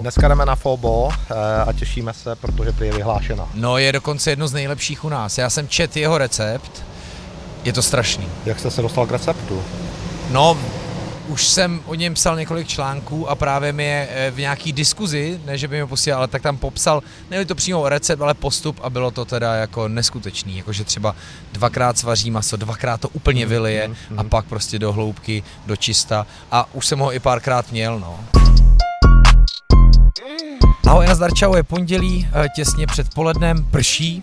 Dneska jdeme na Fobo eh, a těšíme se, protože prý je vyhlášena. No je dokonce jedno z nejlepších u nás. Já jsem čet jeho recept, je to strašný. Jak jste se dostal k receptu? No, už jsem o něm psal několik článků a právě mi je eh, v nějaký diskuzi, ne že by mi posílal, ale tak tam popsal, ne to přímo recept, ale postup a bylo to teda jako neskutečný, jakože třeba dvakrát svaří maso, dvakrát to úplně vylije a pak prostě do hloubky, do čista a už jsem ho i párkrát měl, no. Ahoj, nazdar, čau, je pondělí, eh, těsně před polednem, prší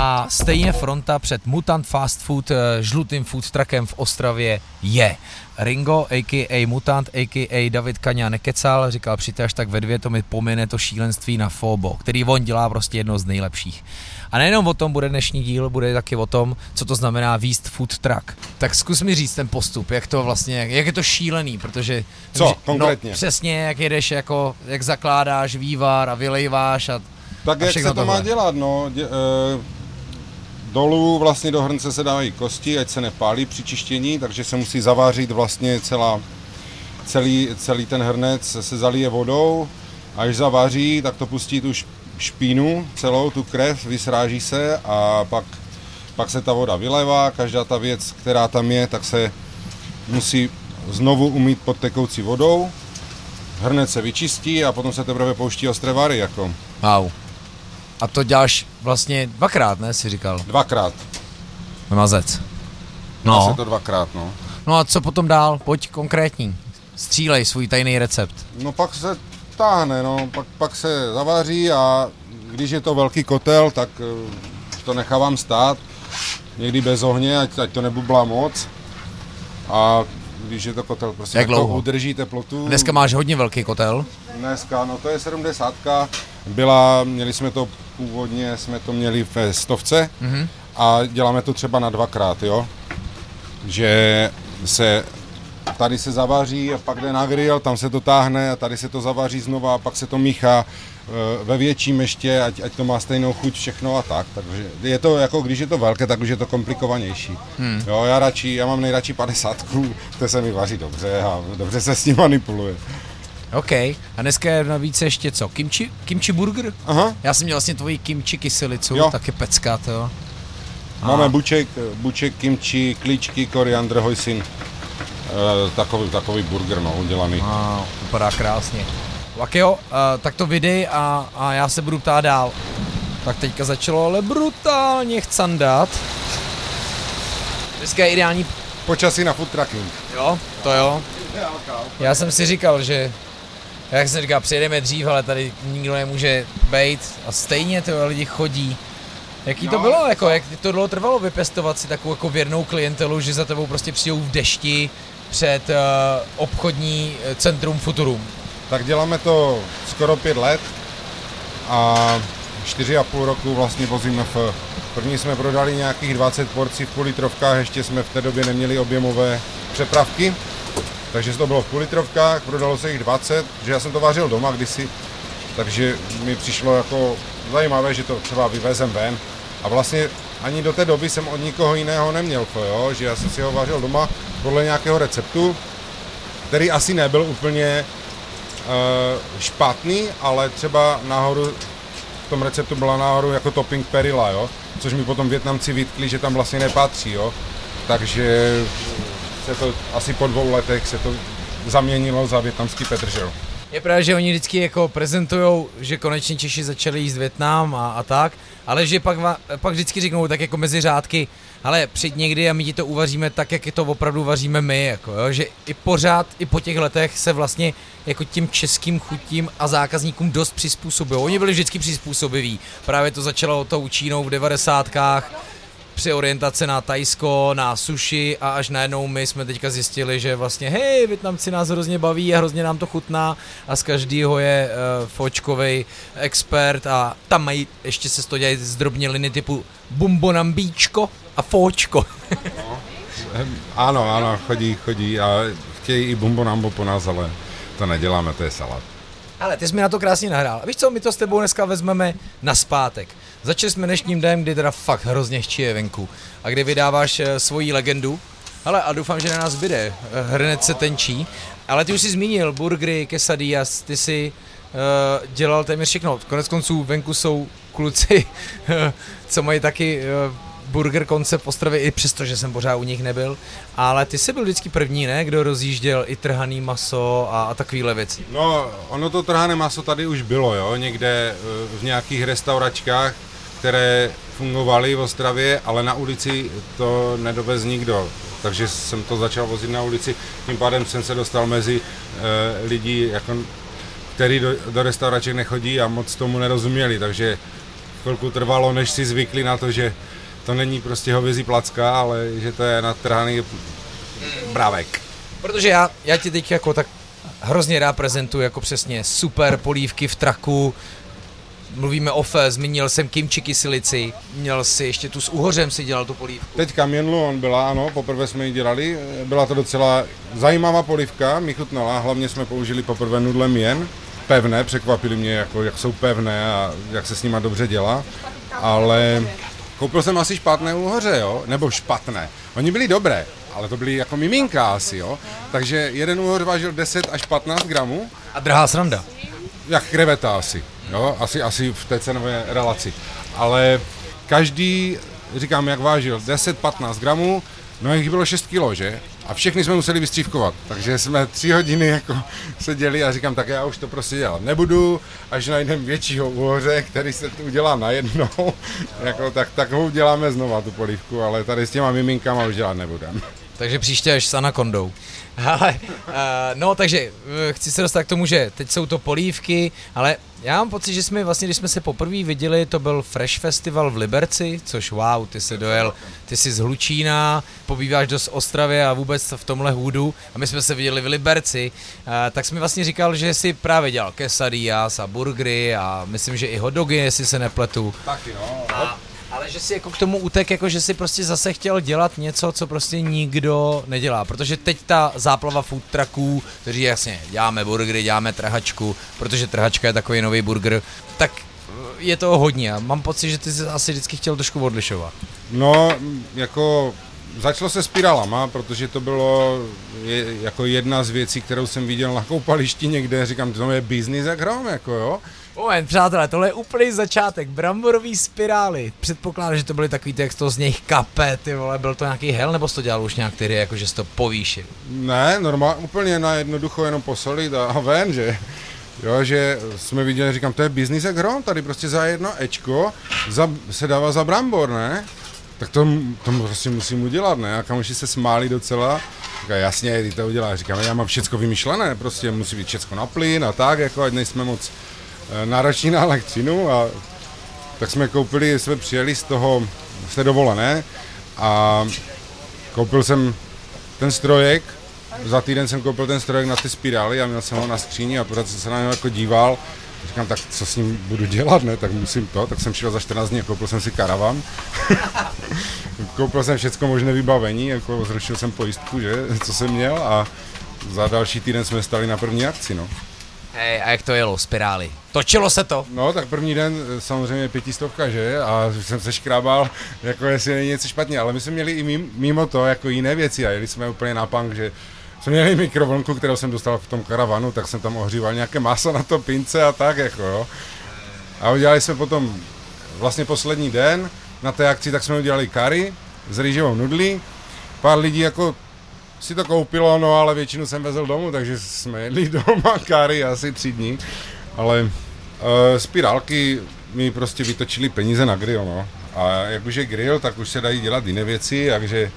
a stejně fronta před Mutant Fast Food, eh, žlutým food truckem v Ostravě je. Ringo, a.k.a. Mutant, a.k.a. David Kaňa nekecal, říkal přijďte až tak ve dvě, to mi pomine to šílenství na Fobo, který on dělá prostě jedno z nejlepších. A nejenom o tom bude dnešní díl, bude taky o tom, co to znamená výst food truck. Tak zkus mi říct ten postup, jak to vlastně, jak je to šílený, protože... Co že- konkrétně? No, přesně, jak jedeš, jako, jak zakládáš vývar a vylejváš a Tak a jak se to má tohle. dělat, no. Dě, e, dolů vlastně do hrnce se dávají kosti, ať se nepálí při čištění, takže se musí zavářit vlastně celá, celý, celý ten hrnec se zalije vodou až zaváří, tak to pustí tu špínu, celou tu krev, vysráží se a pak, pak se ta voda vylévá, každá ta věc, která tam je, tak se musí znovu umít pod tekoucí vodou, hrnec se vyčistí a potom se teprve pouští ostré vary, jako. Wow. A to děláš vlastně dvakrát, ne, si říkal? dvakrát. Mazec. No. Se to dvakrát, no. no a co potom dál? Pojď konkrétní. Střílej svůj tajný recept. No pak se táhne, no, pak, pak se zaváří a když je to velký kotel, tak eh, to nechávám stát, někdy bez ohně, ať, ať to nebublá moc. A když je to kotel, prostě Jak tak to dlouho? udrží teplotu. Dneska máš hodně velký kotel. Dneska, no to je 70. Byla, měli jsme to původně, jsme to měli ve stovce Mhm. a děláme to třeba na dvakrát, jo. Že se tady se zavaří a pak jde na grill, tam se to táhne a tady se to zavaří znova a pak se to míchá eh, ve větším ještě, ať, ať to má stejnou chuť všechno a tak. Takže je to jako, když je to velké, tak už je to komplikovanější. Hmm. Jo, já radši, já mám nejradši 50, to se mi vaří dobře a dobře se s tím manipuluje. OK. A dneska je navíc ještě co? Kimchi? Kimchi burger? Aha. Já jsem měl vlastně tvoji kimchi kyselicu, Jo. taky pecka, to. Máme buček, buček, kimči, klíčky, koriandr, hojsin. E, takový, takový burger, no, udělaný. A vypadá krásně. Tak jo, uh, tak to vydej a, a já se budu ptát dál. Tak teďka začalo ale brutálně chcandat. Dneska je ideální, Počasí na food trucking. jo, to jo. Já jsem si říkal, že jak jsem říkal, přijedeme dřív, ale tady nikdo nemůže bejt a stejně to lidi chodí. Jaký to No, bylo, jako, jak to dlouho trvalo vypestovat si takovou jako věrnou klientelu, že za tebou prostě přijdou v dešti před uh, obchodní eh, centrum Futurum. Tak děláme to skoro pět let a čtyři a půl roku vlastně vozíme v První jsme prodali nějakých 20 porcí v půlitrovkách, ještě jsme v té době neměli objemové přepravky, takže to bylo v půlitrovkách, prodalo se jich 20, že já jsem to vařil doma kdysi, takže mi přišlo jako zajímavé, že to třeba vyvezem ven. A vlastně ani do té doby jsem od nikoho jiného neměl to, jo? že já jsem si ho vařil doma podle nějakého receptu, který asi nebyl úplně eh, špatný, ale třeba nahoru v tom receptu byla nahoru jako topping perila, jo? což mi potom Větnamci vytkli, že tam vlastně nepatří, jo? takže se to asi po dvou letech se to zaměnilo za větnamský petržel. Je pravda, že oni vždycky jako prezentují, že konečně Češi začali jíst Větnam a, a tak, ale že pak, pak vždycky řeknou tak jako mezi řádky, ale přijď někdy a my ti to uvaříme tak, jak to opravdu vaříme my, jako jo, že i pořád, i po těch letech se vlastně jako tím českým chutím a zákazníkům dost přizpůsobují. Oni byli vždycky přizpůsobiví, právě to začalo tou Čínou v devadesátkách, při orientace na Tajsko, na sushi a až najednou my jsme teďka zjistili, že vlastně hej, Větnamci nás hrozně baví a hrozně nám to chutná a z každého je uh, fočkovej expert a tam mají, ještě se z toho dělají zdrobněliny typu bumbonambíčko a fočko. Ano, ano, chodí, chodí a chtějí i bumbo nambo po nás, ale to neděláme, to je salát. Ale ty jsi mi na to krásně nahrál. A víš co, my to s tebou dneska vezmeme na zpátek. Začali jsme dnešním dnem, kdy teda fakt hrozně je venku. A kdy vydáváš eh, svoji legendu. Ale a doufám, že na nás byde. Eh, Hrnec se tenčí. Ale ty už jsi zmínil burgery, quesadillas, ty jsi dělal téměř všechno. Konec konců venku jsou kluci, co mají taky uh, burger koncept v Ostravě, i přesto, že jsem pořád u nich nebyl. Ale ty jsi byl vždycky první, ne? Kdo rozjížděl i trhaný maso a, a takovýhle věci. No, ono to trhané maso tady už bylo, jo, někde v nějakých restauračkách, které fungovaly v Ostravě, ale na ulici to nedovez nikdo. Takže jsem to začal vozit na ulici, tím pádem jsem se dostal mezi e, lidi, jako, který do, do restauraček nechodí a moc tomu nerozuměli, takže chvilku trvalo, než si zvykli na to, že to není prostě hovězí placka, ale že to je natrhaný brávek. Protože já, já ti teď jako tak hrozně rád prezentuju jako přesně super polívky v traku, mluvíme o fe, zmínil jsem kimči kyselici, měl si ještě tu s uhořem si dělal tu polívku. Teď Kamienlu on byla, ano, poprvé jsme ji dělali, byla to docela zajímavá polívka, mi chutnala, hlavně jsme použili poprvé nudle jen, pevné, překvapili mě, jako, jak jsou pevné a jak se s nima dobře dělá, ale koupil jsem asi špatné úhoře, jo, nebo špatné, oni byli dobré, ale to byly jako miminka asi, jo, takže jeden úhoř vážil 10 až 15 gramů. A drahá sranda. Jak kreveta asi jo, asi, asi v té cenové relaci. Ale každý, říkám, jak vážil, 10-15 gramů, no jich bylo 6 kilo, že? A všechny jsme museli vystřívkovat, takže jsme tři hodiny jako seděli a říkám, tak já už to prostě dělat nebudu, až najdem většího úhoře, který se tu udělá najednou, jako, tak, tak ho uděláme znova tu polívku, ale tady s těma miminkama už dělat nebudem. Takže příště až s anakondou. Ale, uh, no, takže uh, chci se dostat k tomu, že teď jsou to polívky, ale já mám pocit, že jsme vlastně, když jsme se poprvé viděli, to byl Fresh Festival v Liberci, což wow, ty se dojel, ty jsi z Hlučína, pobýváš dost Ostravě a vůbec v tomhle hůdu a my jsme se viděli v Liberci, uh, tak jsme vlastně říkal, že si právě dělal quesadillas a burgery a myslím, že i hot dogy, jestli se nepletu. Taky no. A že si jako k tomu utek, jako že si prostě zase chtěl dělat něco, co prostě nikdo nedělá, protože teď ta záplava food trucků, kteří jasně děláme burgery, děláme trhačku, protože trhačka je takový nový burger, tak je to hodně a mám pocit, že ty jsi asi vždycky chtěl trošku odlišovat. No, jako začalo se spirálama, protože to bylo je, jako jedna z věcí, kterou jsem viděl na koupališti někde, říkám, to je business jak hrom, jako jo. Moment, přátelé, tohle je úplný začátek, bramborový spirály. Předpokládám, že to byly takový ty, jak to z nich kape, ty vole, byl to nějaký hel, nebo jsi to dělal už nějak ty, jako že jsi to povýšil? Ne, normálně, úplně na jednoducho jenom posolit a, ven, že Jo, že jsme viděli, říkám, to je business jak hrom, tady prostě za jedno Ečko za, se dává za brambor, ne? Tak to, to prostě musím udělat, ne? A kamoši se smáli docela. Říká, jasně, ty to udělá. Říkám, já mám všecko vymyšlené, prostě musí být všecko na plyn a tak, jako ať nejsme moc Eh, náročný na elektřinu a tak jsme koupili, jsme přijeli z toho, z té dovolené a koupil jsem ten strojek, za týden jsem koupil ten strojek na ty spirály a měl jsem ho na skříni a pořád jsem se na něj jako díval. Říkám, tak co s ním budu dělat, ne? Tak musím to. Tak jsem šel za 14 dní a koupil jsem si karavan. koupil jsem všechno možné vybavení, jako zrušil jsem pojistku, že, co jsem měl a za další týden jsme stali na první akci, no. Hej, a jak to jelo, spirály? Točilo se to? No, tak první den eh, samozřejmě pětistovka, že? A jsem se škrábal, jako jestli není něco špatně, ale my jsme měli i mimo to jako jiné věci a jeli jsme úplně na punk, že jsme měli mikrovlnku, kterou jsem dostal v tom karavanu, tak jsem tam ohříval nějaké maso na to pince a tak, jako jo. A udělali jsme potom vlastně poslední den na té akci, tak jsme udělali kary s rýžovou nudlí. Pár lidí jako si to koupilo, no ale většinu jsem vezl domů, takže jsme jedli doma kary asi tři dní. Ale uh, spirálky mi prostě vytočili peníze na grill, no. A jak už je grill, tak už se dají dělat jiné věci, takže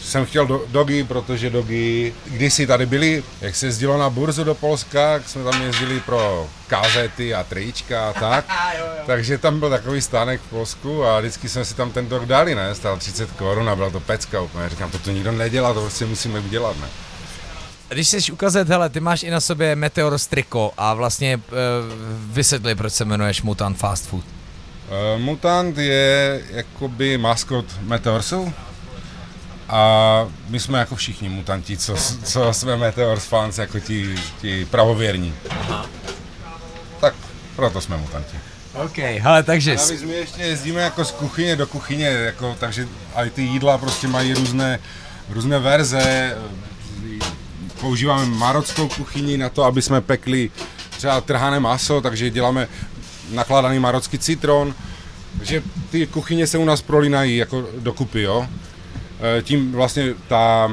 jsem chtěl do, dogy, protože dogy kdysi tady byly, jak se jezdilo na burzu do Polska, jak jsme tam jezdili pro kazety a trička a tak. Takže tam byl takový stánek v Polsku a vždycky jsme si tam ten dog dali, ne? Stál 30 korun a byla to pecka úplně. Říkám, to tu nikdo nedělá, to prostě musíme udělat, ne? Když jsi ukazat, hele, ty máš i na sobě Meteor Striko a vlastně uh, vysvětli, proč se jmenuješ Mutant Fast Food. Uh, Mutant je jakoby maskot Meteorsu, a my jsme jako všichni mutanti, co, co jsme Meteors fans, jako ti, ti pravověrní. Aha. Tak proto jsme mutanti. OK, ale takže... Navíc my ještě jezdíme jako z kuchyně do kuchyně, jako, takže i ty jídla prostě mají různé, různé verze. Používáme marockou kuchyni na to, aby jsme pekli třeba trhané maso, takže děláme nakládaný marocký citron, takže ty kuchyně se u nás prolínají jako dokupy, jo. E, tím vlastně ta...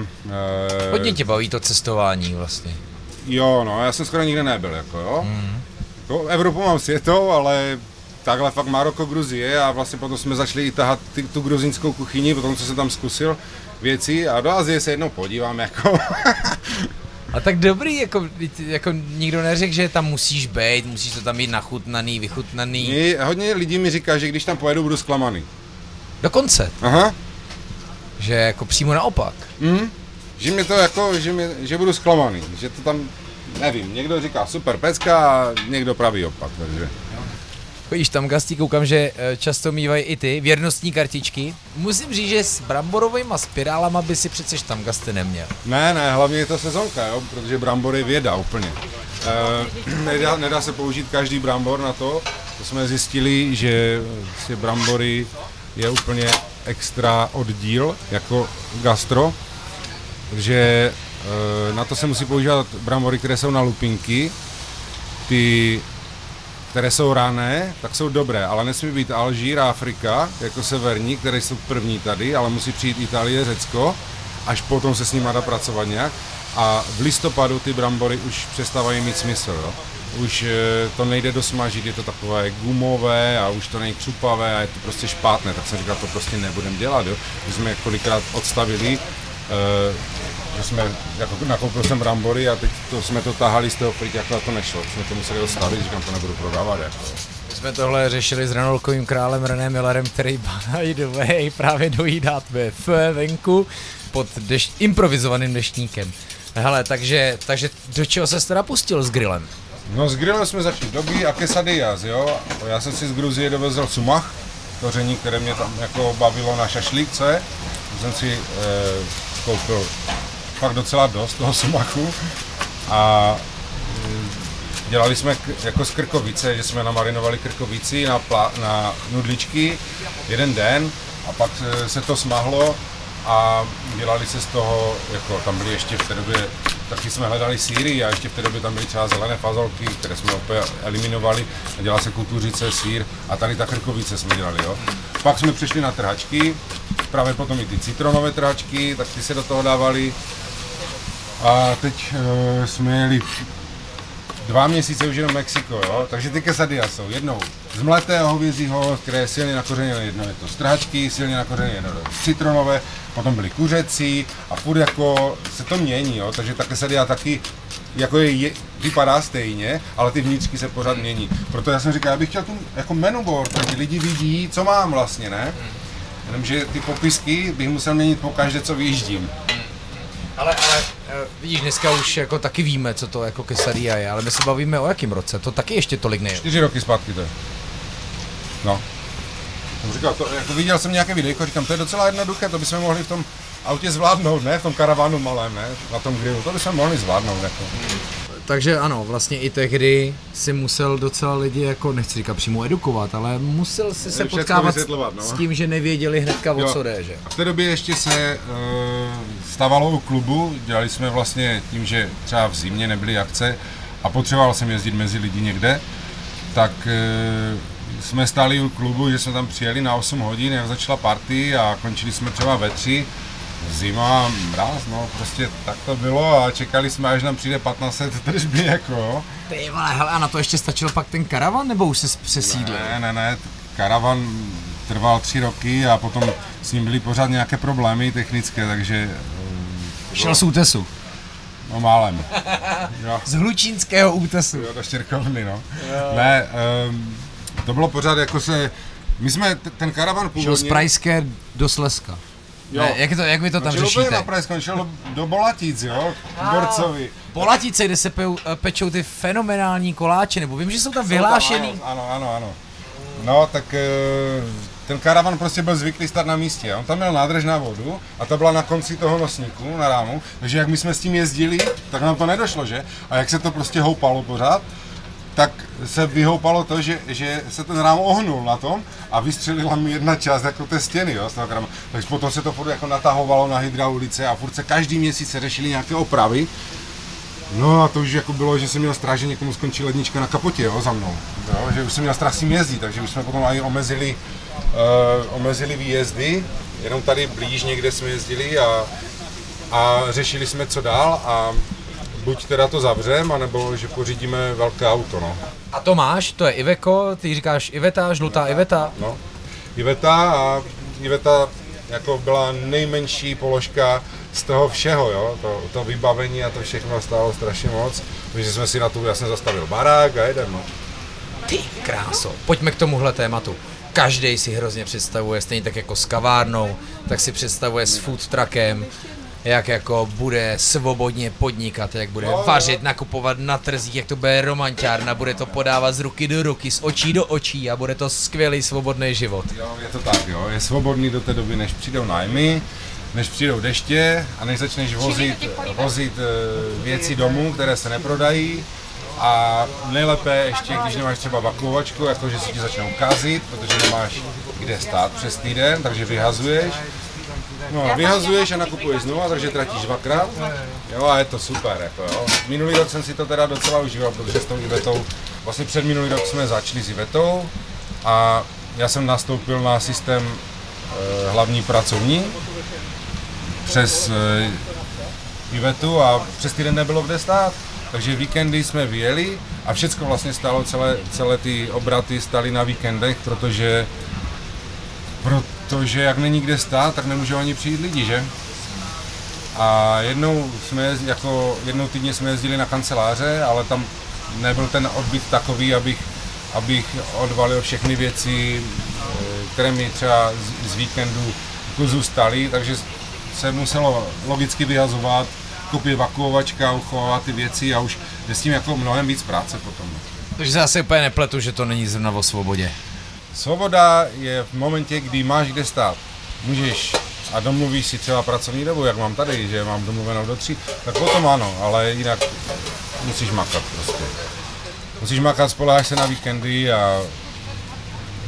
E, Hodně tě baví to cestování vlastně. Jo, no, já jsem skoro nikde nebyl, jako jo. Mm. To Evropu mám světou, ale takhle fakt Maroko, Gruzie a vlastně potom jsme začali i tahat ty, tu gruzínskou kuchyni, potom co jsem tam zkusil věci a do Azie se jednou podívám, jako. A tak dobrý, jako, jako nikdo neřekl, že tam musíš být, musíš to tam mít nachutnaný, vychutnaný. Mě, hodně lidí mi říká, že když tam pojedu, budu zklamaný. Dokonce? Aha. Že jako přímo naopak. Mm. Že mě to jako, že, mě, že budu zklamaný, že to tam, nevím, někdo říká super pecka a někdo praví opak, takže chodíš tam gastí, koukám, že eh, často mývají i ty věrnostní kartičky. Musím říct, že s bramborovými spirálama by si přece tam gasty neměl. Ne, ne, hlavně je to sezonka, jo, protože brambory věda úplně. E, nedá, nedá se použít každý brambor na to, to jsme zjistili, že si brambory je úplně extra oddíl jako gastro, takže e, na to se musí používat brambory, které jsou na lupinky, ty které jsou rané, tak jsou dobré, ale nesmí být Alžír a Afrika, jako severní, které jsou první tady, ale musí přijít Itálie, Řecko, až potom se s nimi dá pracovat nějak. A v listopadu ty brambory už přestávají mít smysl. Jo? Už e, to nejde dosmažit, je to takové gumové a už to není křupavé a je to prostě špátné, tak jsem říkal, to prostě nebudem dělat. Jo? My jsme kolikrát odstavili, e, že jsme, jako nakoupil jsem brambory a teď to, jsme to tahali z toho friťáku a to nešlo. Jsme to museli odstavit, říkám, to nebudu prodávat. Jako. My jsme tohle řešili s Renolkovým králem René Millerem, který by the way právě dojídat ve venku pod dešť, improvizovaným deštníkem. Hele, takže, takže do čeho se teda pustil s grillem? No s grillem jsme začali doby a quesadillas, jo. Já jsem si z Gruzie dovezl sumach, koření, které mě tam jako bavilo na šašlík, co je. Jsem si e, koupil fakt docela dost toho sumaku a mm, dělali jsme jako z krkovice, že jsme namarinovali krkovici na, plá, na nudličky jeden den a pak se to smahlo a dělali se z toho, jako tam byly ještě v té době, taky jsme hledali síry a ještě v té době tam byly třeba zelené fazolky, které jsme opět eliminovali a dělala se kultuřice, sír a tady ta krkovice jsme dělali, jo. Pak jsme přišli na trhačky, právě potom i ty citronové trhačky, tak ty se do toho dávali a teď uh, jsme jeli dva měsíce už jenom Mexiko, jo? takže ty quesadillas jsou jednou z mletého hovězího, které je silně nakořeněné, jedno je to strhačky, silně nakořeněné, jedno je citronové, potom byly kuřecí a furt jako se to mění, jo? takže ta quesadilla taky jako je, je, vypadá stejně, ale ty vnitřky se pořád mění. Proto já jsem říkal, já bych chtěl tu jako menu board, takže lidi vidí, co mám vlastně, ne? Jenomže ty popisky bych musel měnit po každé, co vyjíždím. Ale, ale uh, vidíš, dneska už jako taky víme, co to jako kesaria je, ale my se bavíme o jakém roce, to taky ještě tolik nejde. Čtyři roky zpátky to je. No. Jsem říkal, to, jako viděl jsem nějaké videjko, říkám, to je docela jednoduché, to bychom mohli v tom autě zvládnout, ne? V tom karavánu malém, ne? Na tom grillu, to bychom mohli zvládnout, jako. Takže ano, vlastně i tehdy si musel docela lidi, jako nechci říkat přímo edukovat, ale musel si se potkávat no. s tím, že nevěděli hnedka o co jde, že? A v té době ještě se uh, stavalo u klubu, dělali jsme vlastně tím, že třeba v zimě nebyly akce a potřeboval jsem jezdit mezi lidi někde, tak uh, jsme stáli u klubu, že jsme tam přijeli na 8 hodin, jak začala party a končili jsme třeba ve 3 zima, mráz, no, prostě tak to bylo a čekali jsme, až nám přijde 1500 tržby, jako. Ty vole, hele, a na to ještě stačil pak ten karavan, nebo už se přesídlil? Ne, ne, ne, karavan trval tři roky a potom s ním byly pořád nějaké problémy technické, takže... Eh, Šel z útesu. No málem. Jo. Z hlučínského útesu. Jo, do Štěrkovny, no. Jo. Ne, um, to bylo pořád jako se... My jsme t- ten karavan původně... Šel z Prajské do Sleska. Jo. Ne, jak, to, jak vy to tam řešíte? na Pražskou, šel do Bolatic, jo, k Borcovi. Bolatice, kde se pejou, eh, pečou ty fenomenální koláče, nebo vím, že jsou tam vyhlášený. Tam, ano, ano, ano. No, tak eh, ten karavan prostě byl zvyklý stát na místě. On tam měl nádrž na vodu a ta byla na konci toho nosníku, na rámu. Takže jak my jsme s tím jezdili, tak nám to nedošlo, že? A jak se to prostě houpalo pořád, tak se vyhoupalo to, že, že se ten rám ohnul na tom a vystřelila mi jedna část jako té stěny, jo, z toho. Takže potom se to furt jako natahovalo na hydraulice a furt se každý měsíc se řešili nějaké opravy. No a to už jako bylo, že jsem měl strach, že někomu skončí lednička na kapotě, jo, za mnou. Jo, že už jsem měl strach s tím jezdit, takže už jsme potom i omezili, uh, omezili výjezdy, jenom tady blíž někde jsme jezdili a, a řešili jsme, co dál a buď teda to zavřem, anebo že pořídíme velké auto, no. A to máš, to je Iveco, ty říkáš Iveta, žlutá Iveta. No, Iveta a Iveta jako byla nejmenší položka z toho všeho, jo, to, to vybavení a to všechno stálo strašně moc, takže jsme si na tu, jsem zastavil barák a jedem, no. Ty kráso, pojďme k tomuhle tématu. Každý si hrozně představuje, stejně tak jako s kavárnou, tak si představuje s food truckem, jak jako bude svobodně podnikat, jak bude vařit, nakupovat na trzích, jak to bude romantiárna, bude to podávat z ruky do ruky, z očí do očí a bude to skvělý svobodný život. Jo, je to tak, jo, je svobodný do té doby, než přijdou nájmy, než přijdou deště a než začneš vozit, vozit eh, věci domů, které se neprodají, a nejlépe ještě, když nemáš třeba vakuovačku, jakože si ti začnou kazit, protože nemáš kde stát přes týden, takže vyhazuješ. No a vyhazuješ a nakupuješ znovu, takže tratíš dvakrát. Jo a je to super, jako jo. Minulý rok jsem si to teda docela užíval, protože s tou Ivetou, vlastně před minulý rok jsme začali s Ivetou a já jsem nastoupil na systém e, hlavní pracovní přes e, Ivetu a přes týden nebylo kde stát. Takže víkendy jsme vyjeli a všechno vlastně stalo, celé, celé ty obraty staly na víkendech, protože, protože jak není kde stát, tak nemůžou ani přijít lidi, že? A jednou jsme, jako jednou týdně jsme jezdili na kanceláře, ale tam nebyl ten odbyt takový, abych, abych odvalil všechny věci, eh, které mi třeba z, z víkendu jako zůstaly, takže se muselo logicky vyhazovat koupit vakuovačka, uchovávat ty věci a už je s tím jako mnohem víc práce potom. Takže se asi úplně nepletu, že to není zrovna o svobodě. Svoboda je v momentě, kdy máš kde stát. Můžeš a domluvíš si třeba pracovní dobu, jak mám tady, že mám domluvenou do tří, tak potom ano, ale jinak musíš makat prostě. Musíš makat, spoláš se na víkendy a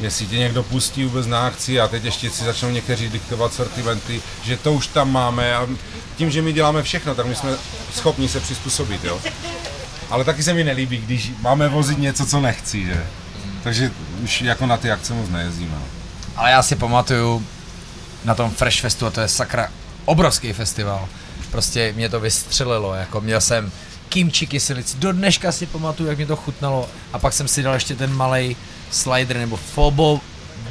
jestli tě někdo pustí vůbec na akci a teď ještě si začnou někteří diktovat sortimenty, že to už tam máme a tím, že my děláme všechno, tak my jsme schopni se přizpůsobit, jo. Ale taky se mi nelíbí, když máme vozit něco, co nechci, že. Takže už jako na ty akce moc nejezdíme. Ale já si pamatuju na tom Fresh Festu, a to je sakra obrovský festival. Prostě mě to vystřelilo, jako měl jsem kimchi kyselic, do dneška si pamatuju, jak mě to chutnalo a pak jsem si dal ještě ten malý slider nebo fobo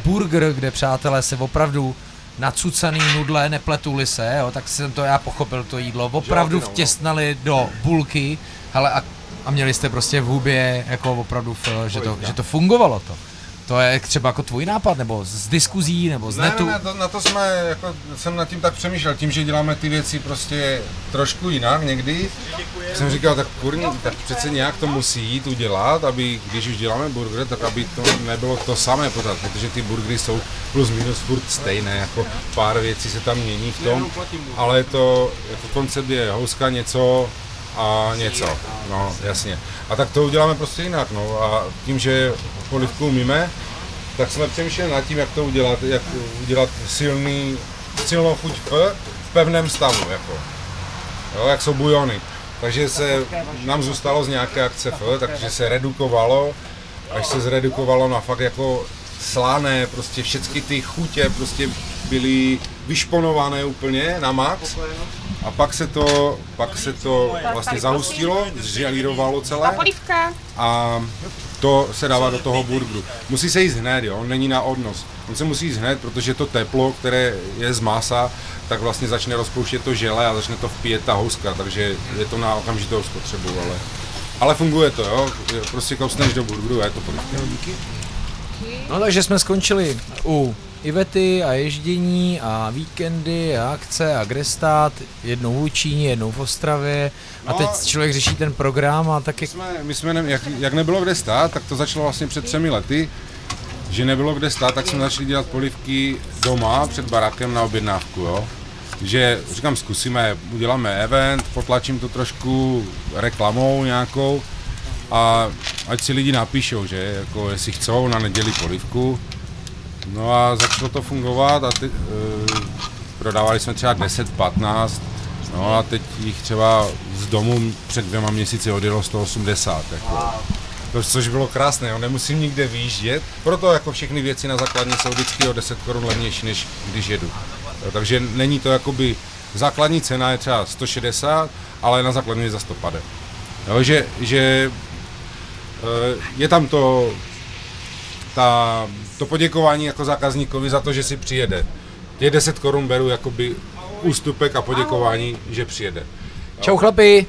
burger, kde přátelé se opravdu nacucaný nudle, nepletuli se, jo, tak jsem to já pochopil to jídlo, opravdu no. vtěsnali do bulky, hele a, a měli jste prostě v hubě jako opravdu, fil, že to, že to fungovalo to. To je třeba jako tvůj nápad, nebo z diskuzí, nebo z Ne, netu? ne, ne, to, na to jsme, jako, jsem nad tím tak přemýšlel, tím, že děláme ty věci prostě trošku jinak někdy, jsem říkal, tak kurní, tak přece nějak to musí jít udělat, aby, když už děláme burger, tak aby to nebylo to samé pořád, protože ty burgery jsou plus minus furt stejné, jako pár věcí se tam mění v tom, ale to, jako koncept je houska něco a něco, no jasně. A tak to uděláme prostě jinak, no a tím, že polivku umíme, tak jsme přemýšleli nad tím, jak to udělat, jak udělat silný, silnou chuť v, v pevném stavu, jako. Jo, jak jsou bujony. Takže se nám zůstalo z nějaké akce F, takže se redukovalo, až se zredukovalo na fakt jako slané, prostě všechny ty chutě prostě byly vyšponované úplně na max. A pak se to, pak se to vlastně zahustilo, zželírovalo celé Polívka. a to se dává do toho burgeru. Musí se jíst hned, jo, on není na odnos. On se musí jíst hned, protože to teplo, které je z masa, tak vlastně začne rozpouštět to žele a začne to vpíjet ta houska, takže je to na okamžitou spotřebu, ale, ale funguje to, jo, prostě kousneš do burgeru a je to polívka. No takže jsme skončili u Ivety a ježdění a víkendy a akce a kde stát, jednou v Lučíně, jednou v Ostravě a No. teď člověk řeší ten program a tak My jsme, my jsme ne, jak, jak nebylo kde stát, tak to začalo vlastně před třemi lety, že nebylo kde stát, tak jsme začali dělat polivky doma před barákem na objednávku, jo. Že říkám, zkusíme, uděláme event, potlačím to trošku reklamou nějakou a ať si lidi napíšou, že jako jestli chcou na neděli polivku. No a začalo to fungovat a ty, e, prodávali jsme třeba 10-15 No a teď jich třeba z domu před dvěma měsíci odjelo 180. Jako. To, což bylo krásné, jo. nemusím nikde výjíždět, proto jako všechny věci na základní jsou vždycky o 10 korun levnější, než když jedu. Takže není to jakoby, základní cena je třeba 160, ale na základní je za 150. Jo, že, že eh, je tam to, ta, to poděkování jako zákazníkovi za to, že si přijede. Těch 10 korun beru jakoby ústupek a poděkování, že přijede. Čau chlapi!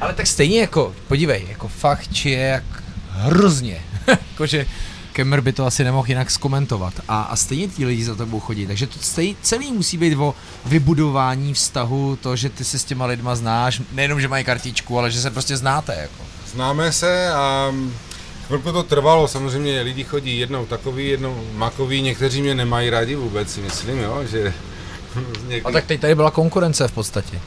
Ale tak stejně jako, podívej, jako fakt či je jak hrozně. Jakože Kemmer by to asi nemohl jinak zkomentovat. A, a stejně ti lidi za tebou chodí. Takže to stej, celý musí být o vybudování vztahu, to, že ty se s těma lidma znáš, nejenom, že mají kartičku, ale že se prostě znáte. Jako. Známe se a chvilku to trvalo, samozřejmě lidi chodí jednou takový, jednou makový, někteří mě nemají rádi vůbec, si myslím, jo, že... A tak teď tady byla konkurence v podstatě.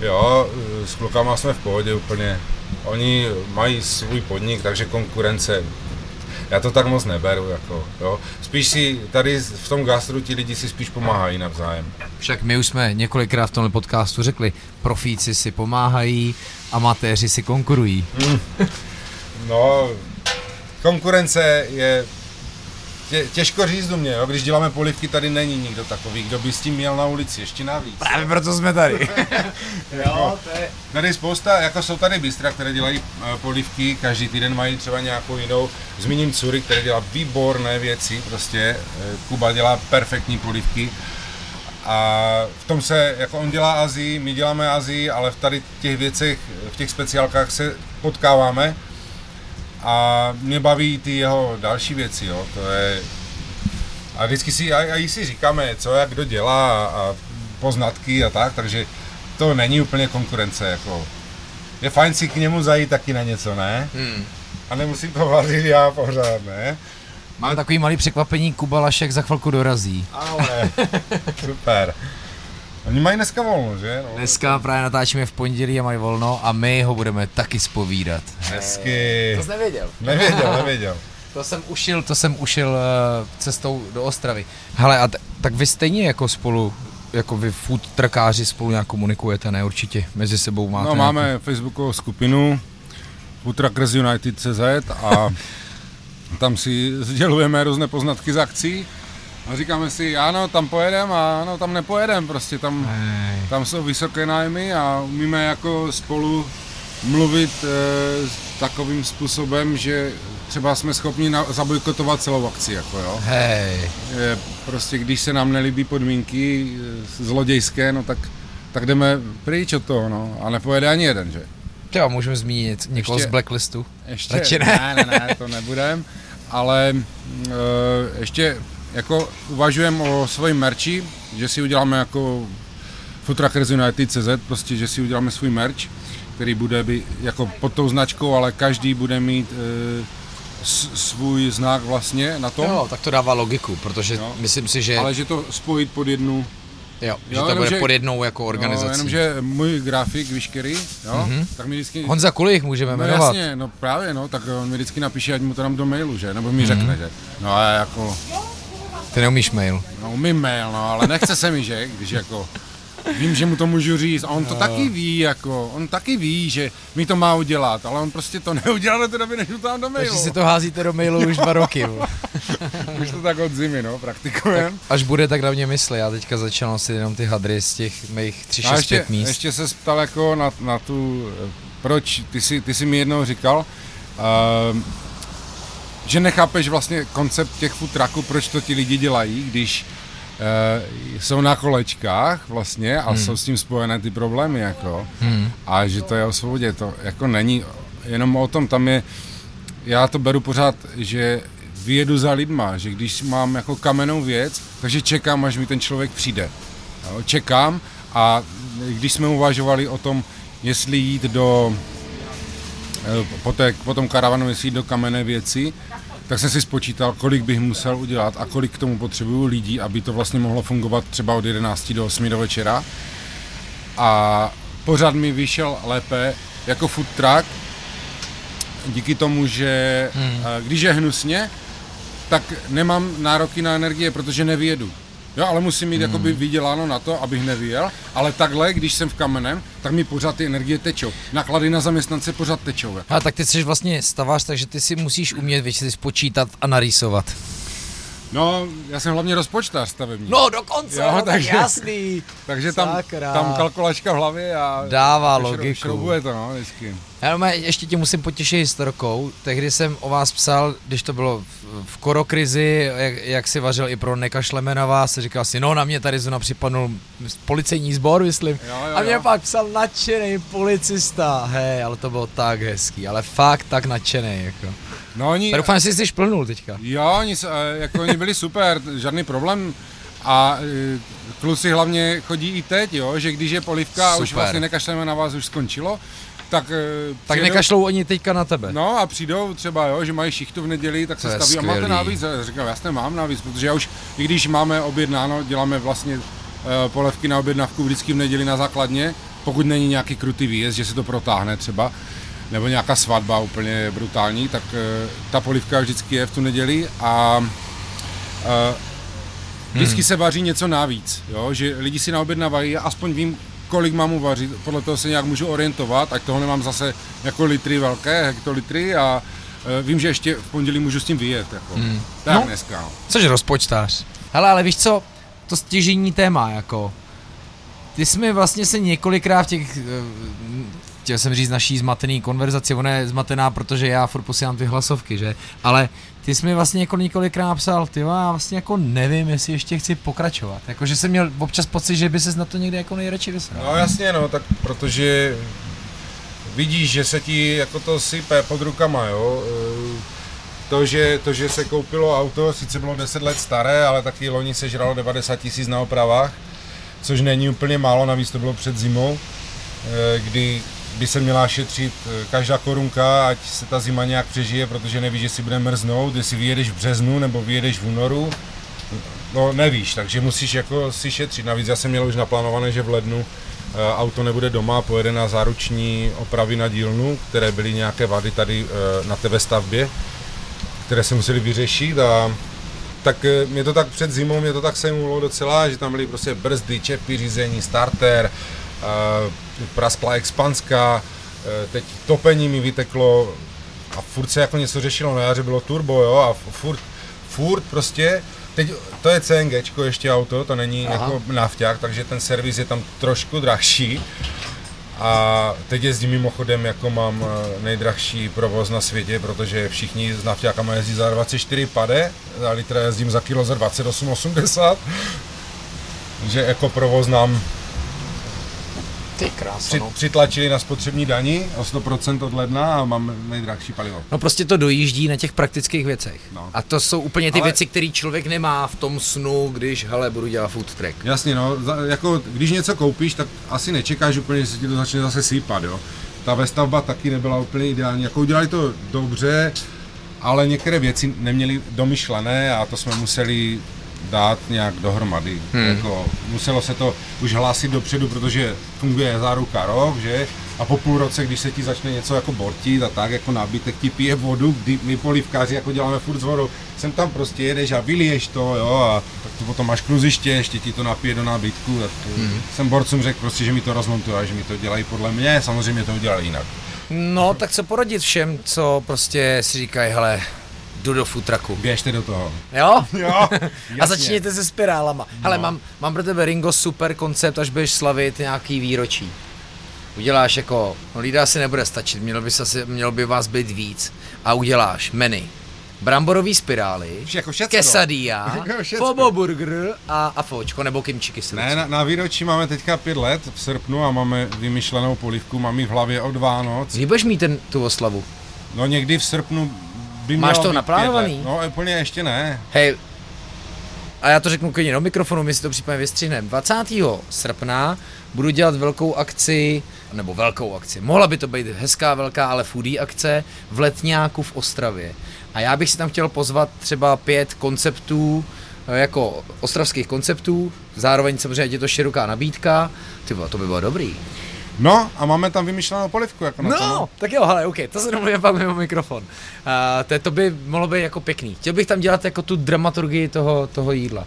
Jo, s klukama jsme v pohodě úplně. Oni mají svůj podnik, takže konkurence já to tak moc neberu, jako, jo. Spíš si tady v tom gastru ti lidi si spíš pomáhají navzájem. Však my už jsme několikrát v tomhle podcastu řekli, profíci si pomáhají, amatéři si konkurují. Hmm. No, konkurence je tě, těžko říct do mě, jo? když děláme polivky, tady není nikdo takový, kdo by s tím měl na ulici, ještě navíc. Právě proto jsme tady. jo, to je... Tady spousta, jako jsou tady bystra, které dělají uh, polivky, každý týden mají třeba nějakou jinou. Zmíním Cury, které dělá výborné věci, prostě uh, Kuba dělá perfektní polivky. A v tom se, jako on dělá Azii, my děláme Azii, ale v tady těch věcech, v těch speciálkách se potkáváme a mě baví ty jeho další věci, jo, to je... A vždycky si, a, a si říkáme, co jak kdo dělá a, a poznatky a tak, takže to není úplně konkurence, jako... Je fajn si k němu zajít taky na něco, ne? Hmm. A nemusím to vařit já pořád, ne? Máme takový malý překvapení, Kuba Lašek za chvilku dorazí. Ale, super. Oni mají dneska volno, že? No. Dneska právě natáčíme v pondělí a mají volno a my ho budeme taky spovídat. Hezky. To jsi nevěděl. Nevěděl, nevěděl. To jsem ušil, to jsem ušil uh, cestou do Ostravy. Hele, a t- tak vy stejně jako spolu, jako vy food trkáři spolu nějak komunikujete, ne? Určitě mezi sebou máte No máme nějakou... Facebookovou skupinu Food Truckers United CZ a tam si sdělujeme různé poznatky z akcí a říkáme si, ano, tam pojedem a ano, tam nepojedem, prostě tam, tam jsou vysoké nájmy a umíme jako spolu mluvit e, takovým způsobem, že třeba jsme schopni na, zabojkotovat celou akci, jako jo. Hej. E, prostě když se nám nelíbí podmínky e, zlodějské, no tak, tak jdeme pryč od toho, no. A nepojede ani jeden, že? Jo, můžeme zmínit někoho ještě, z blacklistu. Ještě, Radši ne. ne, ne, ne, to nebudem. Ale e, ještě jako uvažujeme o svém merči, že si uděláme jako Futrackers United CZ, prostě, že si uděláme svůj merch, který bude by, jako pod tou značkou, ale každý bude mít e, svůj znak vlastně na tom. Jo, tak to dává logiku, protože jo. myslím si, že... Ale že to spojit pod jednu... Jo, že jo, to bude že, pod jednou jako organizací. Jo, jenomže můj grafik, Vyškery, jo, mm-hmm. tak mi vždycky... Honza Kulich můžeme no, jmenovat. jasně, no právě, no, tak on mi vždycky napíše, ať mu to dám do mailu, že, nebo mi mm-hmm. řekne, že. No a jako... Ty neumíš mail. No umím mail, no, ale nechce se mi, že, když jako vím, že mu to můžu říct a on to no. taky ví, jako, on taky ví, že mi to má udělat, ale on prostě to neudělal do té doby, než mu tam do mailu. Takže si to házíte do mailu už dva roky. už to tak od zimy, no, praktikujem. až bude, tak na mě mysli, já teďka začal si jenom ty hadry z těch mých 3 6 ještě, míst. Ještě se ptal jako na, na tu, proč, ty jsi, ty jsi mi jednou říkal, uh, že nechápeš vlastně koncept těch food trucků, proč to ti lidi dělají, když uh, jsou na kolečkách vlastně a hmm. jsou s tím spojené ty problémy jako hmm. a že to je o svobodě, to jako není jenom o tom, tam je, já to beru pořád, že vyjedu za lidma, že když mám jako kamenou věc, takže čekám, až mi ten člověk přijde. Jo, čekám a když jsme uvažovali o tom, jestli jít do eh, po, té, po tom karavanu, jestli jít do kamenné věci, tak jsem si spočítal, kolik bych musel udělat a kolik k tomu potřebuju lidí, aby to vlastně mohlo fungovat třeba od 11 do 8 do večera. A pořád mi vyšel lépe jako food truck, díky tomu, že hmm. když je hnusně, tak nemám nároky na energie, protože nevědu. Jo, ale musím mít hmm. jakoby vyděláno na to, abych nevyjel, ale takhle, když jsem v kamenem, tak mi pořád ty energie tečou. Naklady na zaměstnance pořád tečou. A tak ty jsi vlastně stavář, takže ty si musíš umět věci spočítat a narýsovat. No, já jsem hlavně rozpočtář stavební. No dokonce, jo, no, takže, jasný. Takže tam, tam kalkulačka v hlavě a dává logiku. Šroubuje to, no, vždycky. Já ještě tě musím potěšit historkou. Tehdy jsem o vás psal, když to bylo v, v korokrizi, jak, jak si vařil i pro nekašleme na vás, říkal si, no na mě tady zrovna připadnul policejní sbor, myslím. Jo, jo, a mě jo. pak psal nadšený policista. Hej, ale to bylo tak hezký, ale fakt tak nadšený, jako. No oni... Tak doufám, že jsi šplnul teďka. Jo, oni, jako oni byli super, žádný problém. A e, kluci hlavně chodí i teď, jo, že když je polivka a už vlastně nekašleme na vás, už skončilo, tak, e, tak přijedou, nekašlou oni teďka na tebe. No a přijdou třeba, jo, že mají šichtu v neděli, tak to se staví a máte navíc. Říkám, jasně mám navíc, protože já už, i když máme objednáno, děláme vlastně uh, polevky na objednávku vždycky v neděli na základně, pokud není nějaký krutý výjezd, že se to protáhne třeba, nebo nějaká svatba úplně brutální, tak uh, ta polivka vždycky je v tu neděli a vždycky hmm. se vaří něco navíc, jo? že lidi si naobjednávají, aspoň vím, kolik mám uvařit, podle toho se nějak můžu orientovat, ať toho nemám zase jako litry velké, hektolitry a uh, vím, že ještě v pondělí můžu s tím vyjet, jako. Hmm. Tak no, dneska. No. Což rozpočtář. Hele, ale víš co, to stěžení téma, jako, ty jsme vlastně se několikrát v těch chtěl jsem říct naší zmatený konverzaci, ona je zmatená, protože já furt posílám ty hlasovky, že? Ale ty jsi mi vlastně jako několikrát psal, ty já vlastně jako nevím, jestli ještě chci pokračovat. Jako, že jsem měl občas pocit, že by ses na to někde jako nejradši vysral. No jasně, no, tak protože vidíš, že se ti jako to sype pod rukama, jo. To že, to, že se koupilo auto, sice bylo 10 let staré, ale taky loni se žralo 90 tisíc na opravách, což není úplně málo, navíc to bylo před zimou, kdy by se měla šetřit eh, každá korunka, ať se ta zima nějak přežije, protože nevíš, jestli bude mrznout, jestli vyjedeš v březnu nebo vyjedeš v únoru. No nevíš, takže musíš jako si šetřit. Navíc já jsem měl už naplánované, že v lednu eh, auto nebude doma, pojede na záruční opravy na dílnu, které byly nějaké vady tady eh, na té stavbě, které se museli vyřešit a tak mě to tak před zimou, mě to tak sejmulo docela, že tam byly prostě brzdy, čepy, řízení, starter, praskla expanska, e, teď topení mi vyteklo a furt se jako něco řešilo, na jaře bylo turbo, jo, a furt, furt prostě, teď to je CNG ještě auto, to není Aha. jako nafťák, takže ten servis je tam trošku drahší, a teď jezdím mimochodem, jako mám e, nejdrahší provoz na světě, protože všichni s nafťákama jezdí za 24 pade, za litra jezdím za kilo za 28,80. že jako provoz nám ty krása, Při, no. Přitlačili na spotřební dani o 100% od ledna a mám nejdrahší palivo. No prostě to dojíždí na těch praktických věcech. No. A to jsou úplně ty Ale... věci, které člověk nemá v tom snu, když, hele, budu dělat food track. Jasně, no, jako když něco koupíš, tak asi nečekáš úplně, že se ti to začne zase sípat, jo. Ta vestavba taky nebyla úplně ideální, jako udělali to dobře, ale některé věci neměli domyšlené a to jsme museli dát nějak dohromady. Hmm. Jako, muselo se to už hlásit dopředu, protože funguje záruka rok, že? A po půl roce, když se ti začne něco jako bortit a tak, jako nábytek ti pije vodu, kdy my polivkáři jako děláme furt s vodou, sem tam prostě jedeš a vyliješ to, jo, a tak to potom máš kluziště, ještě ti to napije do nábytku. Tak hmm. Jsem borcům řekl prostě, že mi to rozmontuje a že mi to dělají podle mě, samozřejmě to udělali jinak. No, tak co poradit všem, co prostě si říkají, hele, jdu do futraku. Běžte do toho. Jo? Jo, A začněte se spirálama. No. Hele, mám, mám pro tebe Ringo super koncept, až budeš slavit nějaký výročí. Uděláš jako, no lída asi nebude stačit, mělo by, se asi, mělo by vás být víc. A uděláš menu. Bramborový spirály, jako quesadilla, jako fobo burger a, a fočko, nebo kimchi kyselice. Ne, na, na, výročí máme teďka pět let v srpnu a máme vymyšlenou polivku, mám ji v hlavě od Vánoc. Kdy budeš mít ten, tu oslavu? No někdy v srpnu by Máš to naplánovaný? No úplně ještě ne. Hej, a já to řeknu klidně do mikrofonu, my si to případně vystřihneme. 20. srpna budu dělat velkou akci, nebo velkou akci, mohla by to být hezká, velká, ale foodie akce v Letňáku v Ostravě. A já bych si tam chtěl pozvat třeba pět konceptů, eh, jako ostravských konceptů, zároveň samozřejmě je to široká nabídka, ty to by bylo dobrý. No a máme tam vymyšlenou polivku jako na No, to, no. tak jo, hele, OK, to se domluvíme pak mimo mikrofon. Uh, to, to by mohlo být jako pěkný. Chtěl bych tam dělat jako tu dramaturgii toho, toho jídla.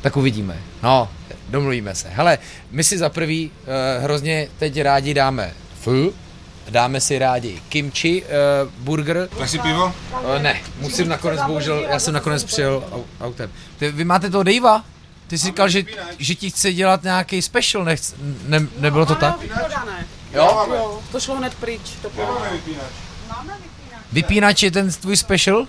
Tak uvidíme. No, domluvíme se. Hele, my si za prvý uh, hrozně teď rádi dáme f, dáme si rádi kimchi uh, burger. Tak si pivo? Uh, ne, musím nakonec, bohužel, já jsem nakonec přijel au- autem. Ty, vy máte toho Davea? Ty jsi říkal, že, že ti chce dělat nějaký special, nechc, ne, nebylo to tak? Jo? Jo, to šlo hned pryč. To pivo. Vypínač je ten tvůj special?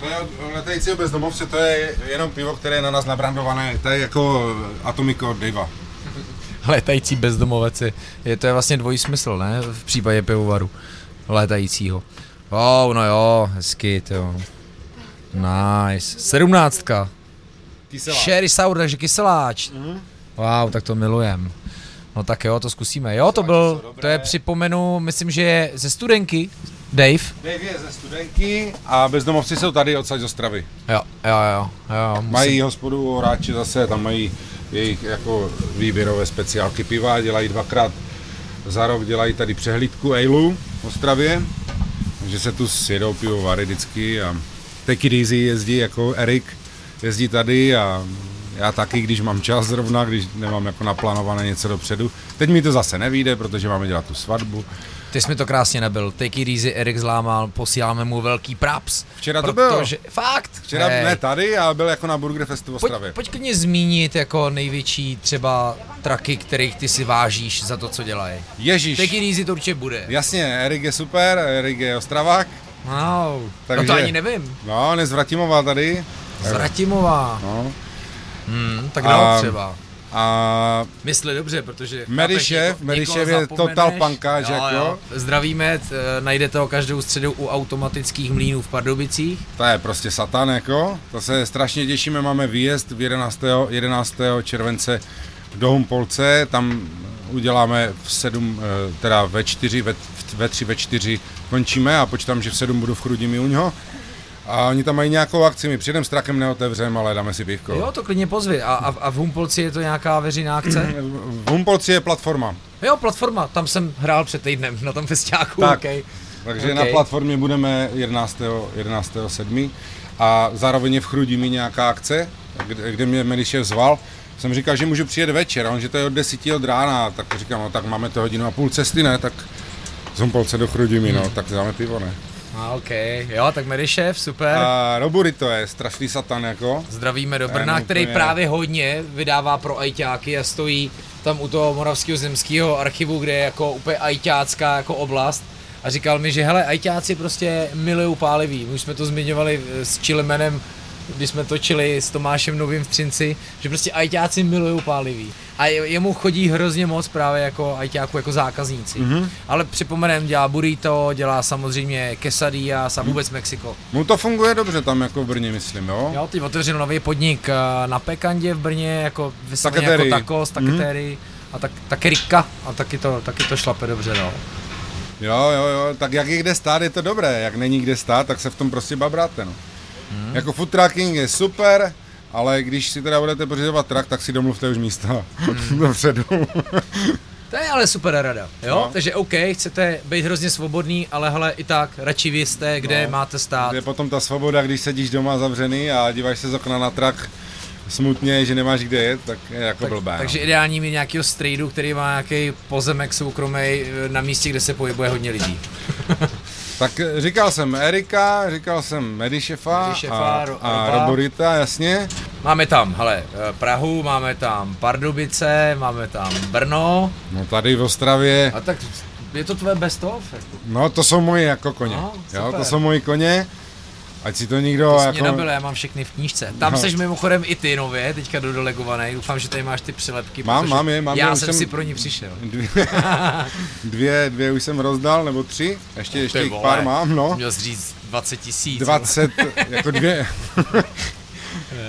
To je od letajícího bezdomovce, to je jenom pivo, které je na nás nabrandované. To je jako Atomico od Davea. Létající bezdomovec je, je, to je vlastně dvojí smysl, ne? V případě pivovaru létajícího. Oh, no jo, hezky, to Nice. Sedmnáctka. Sherry sour, takže kyseláč. Mhm. Wow, tak to milujem. No tak jo, to zkusíme. Jo, to byl, to je připomenu, myslím, že je ze studenky, Dave. Dave je ze studenky a bezdomovci jsou tady odsaď z Ostravy. Jo, jo, jo, jo. Musím, Mají hospodu u Horáči zase, tam mají jejich jako výběrové speciálky piva, dělají dvakrát za rok, dělají tady přehlídku Eilu v Ostravě, takže se tu sjedou pivovary vždycky a Take It Easy jezdí jako Erik, jezdí tady a já taky, když mám čas zrovna, když nemám jako naplánované něco dopředu. Teď mi to zase nevíde, protože máme dělat tu svatbu. Ty jsi mi to krásně nebyl. Take it easy, Erik zlámal, posíláme mu velký praps. Včera to bylo. Fakt? Včera Hej. ne tady, ale byl jako na Burger Festu v Pojď, Ostravě. pojď klidně zmínit jako největší třeba traky, kterých ty si vážíš za to, co dělají. Ježíš. Take it easy to určitě bude. Jasně, Erik je super, Erik je Ostravák. Wow, Takže- no to ani nevím. No, Vratimová tady. Z Vratimová. No. Hmm, tak A- dál třeba. A Mysli dobře, protože... Chápeš, něko- Medišev někoho je total pankáč, Jo, jako. jo. Zdravíme, t, eh, najdete ho každou středu u automatických mlínů v Pardubicích. to je prostě satan, jako. To se strašně těšíme, máme výjezd v 11. 11. července do Humpolce, tam uděláme v 7, eh, teda ve 4, ve, ve 3, ve 4 končíme a počítám, že v 7 budu v Chrudimi u něho. A oni tam mají nějakou akci, my přijdem s trakem neotevřeme, ale dáme si pivko. Jo, to klidně pozvi. A, a, a v Humpolci je to nějaká veřejná akce? V Humpolci je platforma, jo, platforma, tam jsem hrál před týdnem na tom festiáku. Tak. Okay. Takže OK. na platformě budeme 11. 11. 7. A zároveň je v Chrudimi nějaká akce, kde, kde mě Medišev zval. Jsem říkal, že můžu přijet večer, a on, že to je od 10 od rána, tak říkám, no tak máme to hodinu a půl cesty, ne, tak z Humpolce do Chrudimi, no, tak dáme pivo, ne. A ok, jo, tak Medišev, super. A Robury to je strašný satan, jako. Zdravíme do Brna, který úplně- právě hodně vydává pro ajťáky a stojí tam u toho Moravského zemského archivu, kde je jako úplně ajťácká jako oblast. A říkal mi, že hele, ajťáci prostě milují pálivý. My už jsme to zmiňovali s Čilemenem, když jsme točili s Tomášem Novým v Třinci, že prostě ajťáci milují pálivý. A je- jemu chodí hrozně moc právě jako ajťáku jako zákazníci. Mm-hmm. Ale připomenem, dělá burrito, dělá samozřejmě quesadillas a vůbec Mexiko. Mu to funguje dobře tam, jako v Brně, myslím, jo. Jo, teď otevřel nový podnik eh, na Pekandě v Brně, jako vysloveně jako Taketéry. tacos, taketéry a tak, takerika a taky to, taky to šlape dobře, no. Jo, jo, jo, tak jak je kde stát, je to dobré, jak není kde stát, tak se v tom prostě babráte, no. Hmm. Jako food trucking je super, ale když si teda budete pořizovat trak, tak si domluvte už místa hmm. dopředu. To je ale super rada, jo? No. Takže OK, chcete být hrozně svobodný, ale hele, i tak, radši vy jste, kde No. máte stát. je potom ta svoboda, když sedíš doma zavřený a díváš se z okna na trak smutně, že nemáš kde jet, tak je jako Tak, blbé. takže no. ideální mít nějakého strejdu, který má nějaký pozemek soukromý na místě, kde se pohybuje hodně lidí. Tak eh, říkal jsem Erika, říkal jsem Medišefa a, Ro- a. Roborita, jasně. Máme tam, hele, eh, Prahu, máme tam Pardubice, máme tam Brno, No tady v Ostravě, a tak je to tvoje best of? Jako. no to jsou moji jako koně. No, jo, to jsou moji koně. Ať si to nikdo To jako... nabil, já mám všechny v knížce. Tam No. seš mimochodem i ty nově, teďka dodelegovaný. Doufám, že tady máš ty přilepky. Mám, mám je, mám je, Já už jsem si pro ní přišel. Dvě, dvě, dvě už jsem rozdal, nebo tři, ještě, ještě Ty jich pár mám, no. Měl jsi říct 20 tisíc. 20, jako dvě.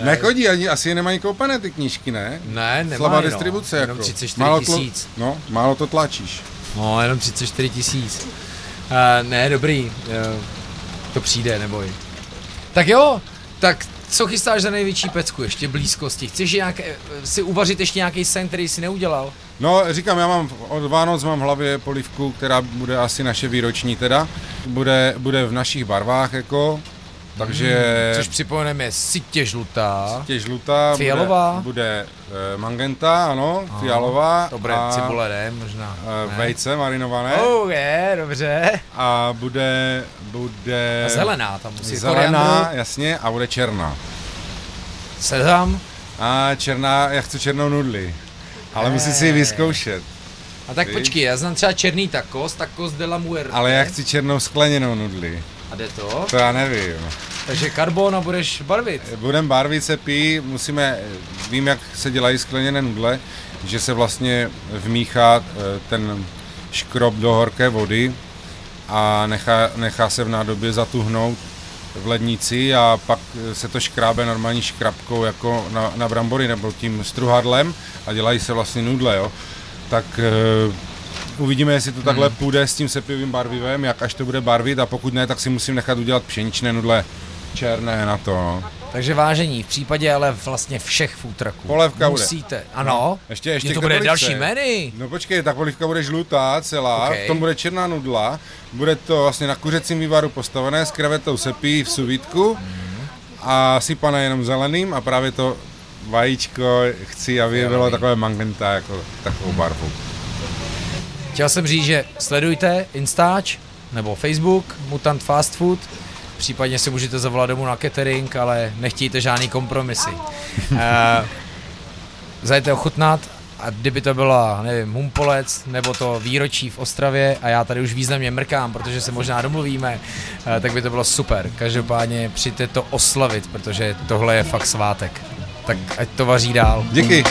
Nechodí, ani, asi je nemají koupené ty knížky, ne? Ne, nemá Slabá no. distribuce, Jenom jako. 34 málo tlo- tisíc. No, málo to tlačíš. No, jenom 34 tisíc. Uh, ne, dobrý. Uh, to přijde, neboj. Tak jo, tak co chystáš za největší pecku ještě blízkosti? Chceš nějaké, si uvařit ještě nějaký sen, který jsi neudělal? No, říkám, já mám od Vánoc mám v hlavě polivku, která bude asi naše výroční teda. Bude, bude v našich barvách, jako. Takže Což připomeneme sitě žlutá. tě žlutá, Fialová? bude, bude eh, magenta, ano, fialová. Dobré, a, cibule ne, možná. eh, ne. vejce marinované. Oh, je, dobře. A bude, bude A zelená tam musí. zelená, koriandru, jasně, a bude černá. Sezam. A černá, já chci černou nudli. Ale musí si ji vyzkoušet. A tak Ty? počkej, já znám třeba černý tacos, tacos de la muerte. Ale já chci černou skleněnou nudli. A jde to? To já nevím. Takže karbon budeš barvit. Budem barvit se pí, musíme, vím, jak se dělají skleněné nudle, že se vlastně vmíchá eh, ten škrob do horké vody a nechá, nechá se v nádobě zatuhnout v lednici a pak eh, se to škrábe normální škrabkou jako na, na brambory nebo tím struhadlem a dělají se vlastně nudle, jo. Tak eh, uvidíme, jestli to takhle půjde s tím sepivým barvivem, jak až to bude barvit a pokud ne, tak si musím nechat udělat pšeničné nudle černé na to, no. Takže vážení, v případě ale vlastně všech foodtrucků. Polévka bude. Musíte, ano. Ještě, ještě Je to bude polívce. další menu. No počkej, ta polívka bude žlutá celá, Ok. v tom bude černá nudla, bude to vlastně na kuřecím vývaru postavené s krevetou sepí v suvítku a sypané jenom zeleným a právě to vajíčko chci, aby bylo takové magenta, jako takovou barvu. Chtěl jsem říct, že sledujte Instač nebo Facebook Mutant Fast Food. Případně si můžete zavolat domů na catering, ale nechtějte žádný kompromisy. Uh, zajďte ochutnat a kdyby to byla, nevím, Humpolec nebo to výročí v Ostravě a já tady už významně mrkám, protože se možná domluvíme, eh, tak by to bylo super. Každopádně přijďte to oslavit, protože tohle je fakt svátek. Tak ať to vaří dál. Díky.